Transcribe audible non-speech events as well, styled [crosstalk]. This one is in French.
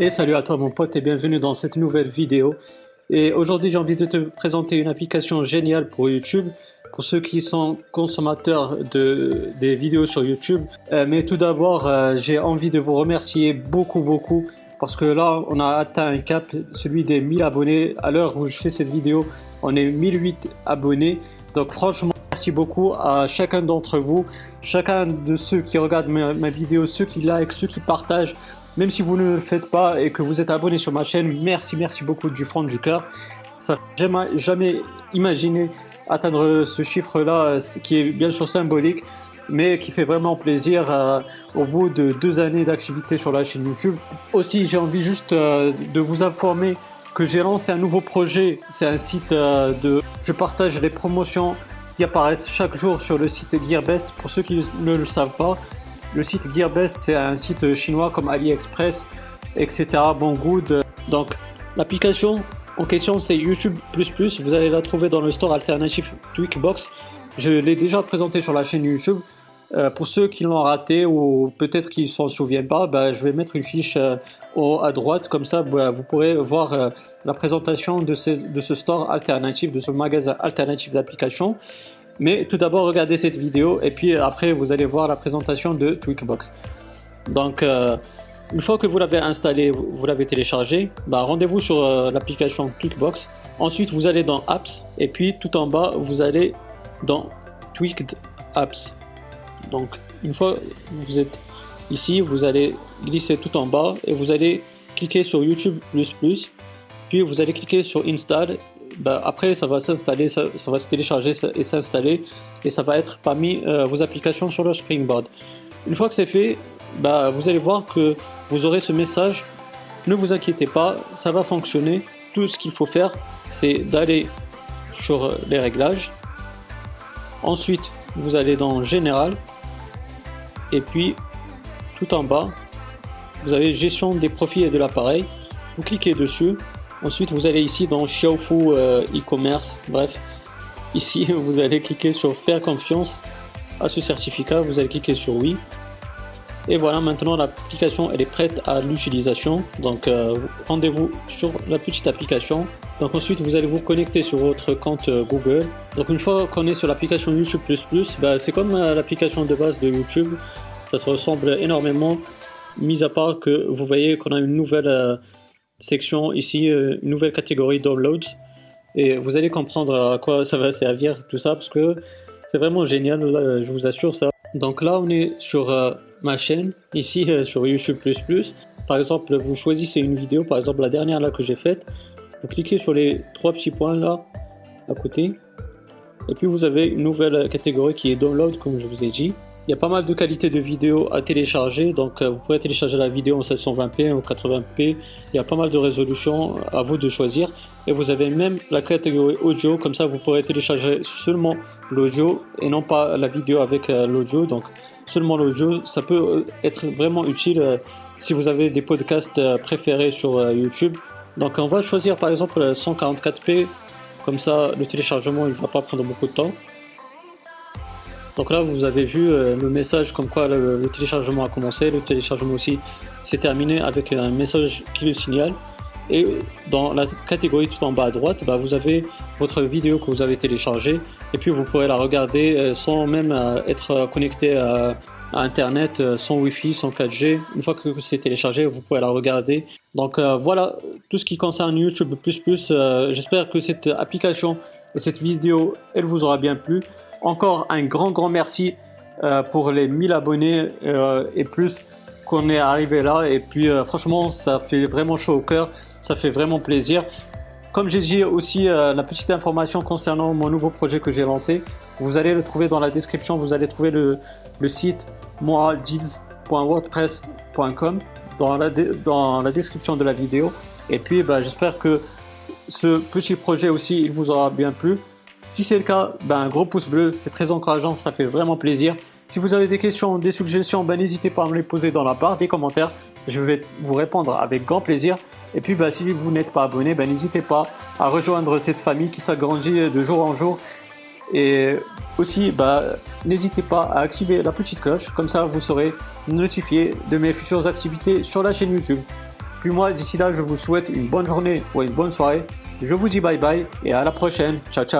Et salut à toi mon pote et bienvenue dans cette nouvelle vidéo. Et aujourd'hui j'ai envie de te présenter une application géniale pour YouTube, pour ceux qui sont consommateurs de, des vidéos sur YouTube. Euh, mais tout d'abord euh, j'ai envie de vous remercier beaucoup beaucoup parce que là on a atteint un cap, celui des 1000 abonnés. À l'heure où je fais cette vidéo, on est 1008 abonnés. Donc franchement, merci beaucoup à chacun d'entre vous, chacun de ceux qui regardent ma, vidéo, ceux qui like, ceux qui partagent. Même si vous ne le faites pas et que vous êtes abonné sur ma chaîne, merci, merci beaucoup du fond du cœur. Ça, jamais, jamais imaginé atteindre ce chiffre-là, qui est bien sûr symbolique, mais qui fait vraiment plaisir euh, au bout de deux années d'activité sur la chaîne YouTube. Aussi, j'ai envie juste euh, de vous informer que j'ai lancé un nouveau projet. C'est un site euh, de, je partage les promotions qui apparaissent chaque jour sur le site GearBest. Pour ceux qui ne le savent pas, le site GearBest, c'est un site chinois comme AliExpress, etc. Banggood. Donc, l'application en question, c'est YouTube++. Vous allez la trouver dans le store alternatif Tweakbox. Je l'ai déjà présenté sur la chaîne YouTube. Euh, pour ceux qui l'ont raté ou peut-être qui s'en souviennent pas, bah, je vais mettre une fiche euh, à droite, comme ça bah, vous pourrez voir euh, la présentation de ce, de ce store alternatif, de ce magasin alternatif d'applications. Mais tout d'abord, regardez cette vidéo et puis après, vous allez voir la présentation de Tweakbox. Donc, euh, une fois que vous l'avez installé, vous l'avez téléchargé, bah, rendez-vous sur euh, l'application Tweakbox. Ensuite, vous allez dans Apps et puis tout en bas, vous allez dans Tweaked Apps. Donc, une fois que vous êtes ici, vous allez glisser tout en bas et vous allez cliquer sur YouTube++, puis vous allez cliquer sur Install bah, après ça va s'installer, ça, va se télécharger et s'installer et ça va être parmi euh, vos applications sur le Springboard. Une fois que c'est fait, bah, vous allez voir que vous aurez ce message. Ne vous inquiétez pas, ça va fonctionner. Tout ce qu'il faut faire, c'est d'aller sur les réglages. Ensuite, vous allez dans Général. Et puis, tout en bas, vous avez Gestion des profils et de l'appareil. Vous cliquez dessus Ensuite, vous allez ici dans Xiaofu euh, e-commerce. Bref, ici, [laughs] vous allez cliquer sur faire confiance à ce certificat. Vous allez cliquer sur oui. Et voilà, maintenant l'application elle est prête à l'utilisation. Donc euh, rendez-vous sur la petite application. Donc ensuite vous allez vous connecter sur votre compte euh, Google. Donc une fois qu'on est sur l'application YouTube++, bah, c'est comme l'application de base de YouTube. Ça se ressemble énormément, mis à part que vous voyez qu'on a une nouvelle section ici, euh, une nouvelle catégorie downloads. Et vous allez comprendre à quoi ça va servir tout ça parce que c'est vraiment génial, je vous assure ça. Donc là, on est sur euh, ma chaîne, ici euh, sur YouTube++. Par exemple, vous choisissez une vidéo, par exemple la dernière là que j'ai faite. Vous cliquez sur les trois petits points là à côté. Et puis vous avez une nouvelle catégorie qui est download comme je vous ai dit. Il y a pas mal de qualités de vidéo à télécharger, donc euh, vous pourrez télécharger la vidéo en 720p ou 80p. Il y a pas mal de résolutions à vous de choisir. Et vous avez même la catégorie audio, comme ça vous pourrez télécharger seulement l'audio et non pas la vidéo avec euh, l'audio. Donc seulement l'audio, ça peut euh, être vraiment utile si vous avez des podcasts préférés sur YouTube. Donc on va choisir par exemple 144p, comme ça le téléchargement il va pas prendre beaucoup de temps. Donc là, vous avez vu euh, le message comme quoi le, téléchargement a commencé. Le téléchargement aussi s'est terminé avec un message qui le signale. Et dans la catégorie tout en bas à droite, bah, vous avez votre vidéo que vous avez téléchargée. Et puis vous pourrez la regarder euh, sans même euh, être connecté à, Internet, sans Wi-Fi, sans 4G. Une fois que c'est téléchargé, vous pourrez la regarder. Donc voilà tout ce qui concerne YouTube++. J'espère que cette application et cette vidéo, elle vous aura bien plu. Encore un grand, grand merci euh, pour les 1000 abonnés euh, et plus qu'on est arrivé là. Et puis, euh, franchement, ça fait vraiment chaud au cœur. Ça fait vraiment plaisir. Comme j'ai dit aussi, la petite information concernant mon nouveau projet que j'ai lancé, vous allez le trouver dans la description. Vous allez trouver le, le site moadeals.wordpress.com dans la, dans la description de la vidéo. Et puis, bah, j'espère que ce petit projet aussi, il vous aura bien plu. Si c'est le cas, ben, un gros pouce bleu, c'est très encourageant, ça fait vraiment plaisir. Si vous avez des questions, des suggestions, ben, n'hésitez pas à me les poser dans la barre des commentaires. Je vais vous répondre avec grand plaisir. Et puis ben, si vous n'êtes pas abonné, ben, n'hésitez pas à rejoindre cette famille qui s'agrandit de jour en jour. Et aussi, ben, n'hésitez pas à activer la petite cloche, comme ça vous serez notifié de mes futures activités sur la chaîne YouTube. Puis moi, d'ici là, je vous souhaite une bonne journée ou une bonne soirée. Je vous dis bye bye et à la prochaine. Ciao, ciao.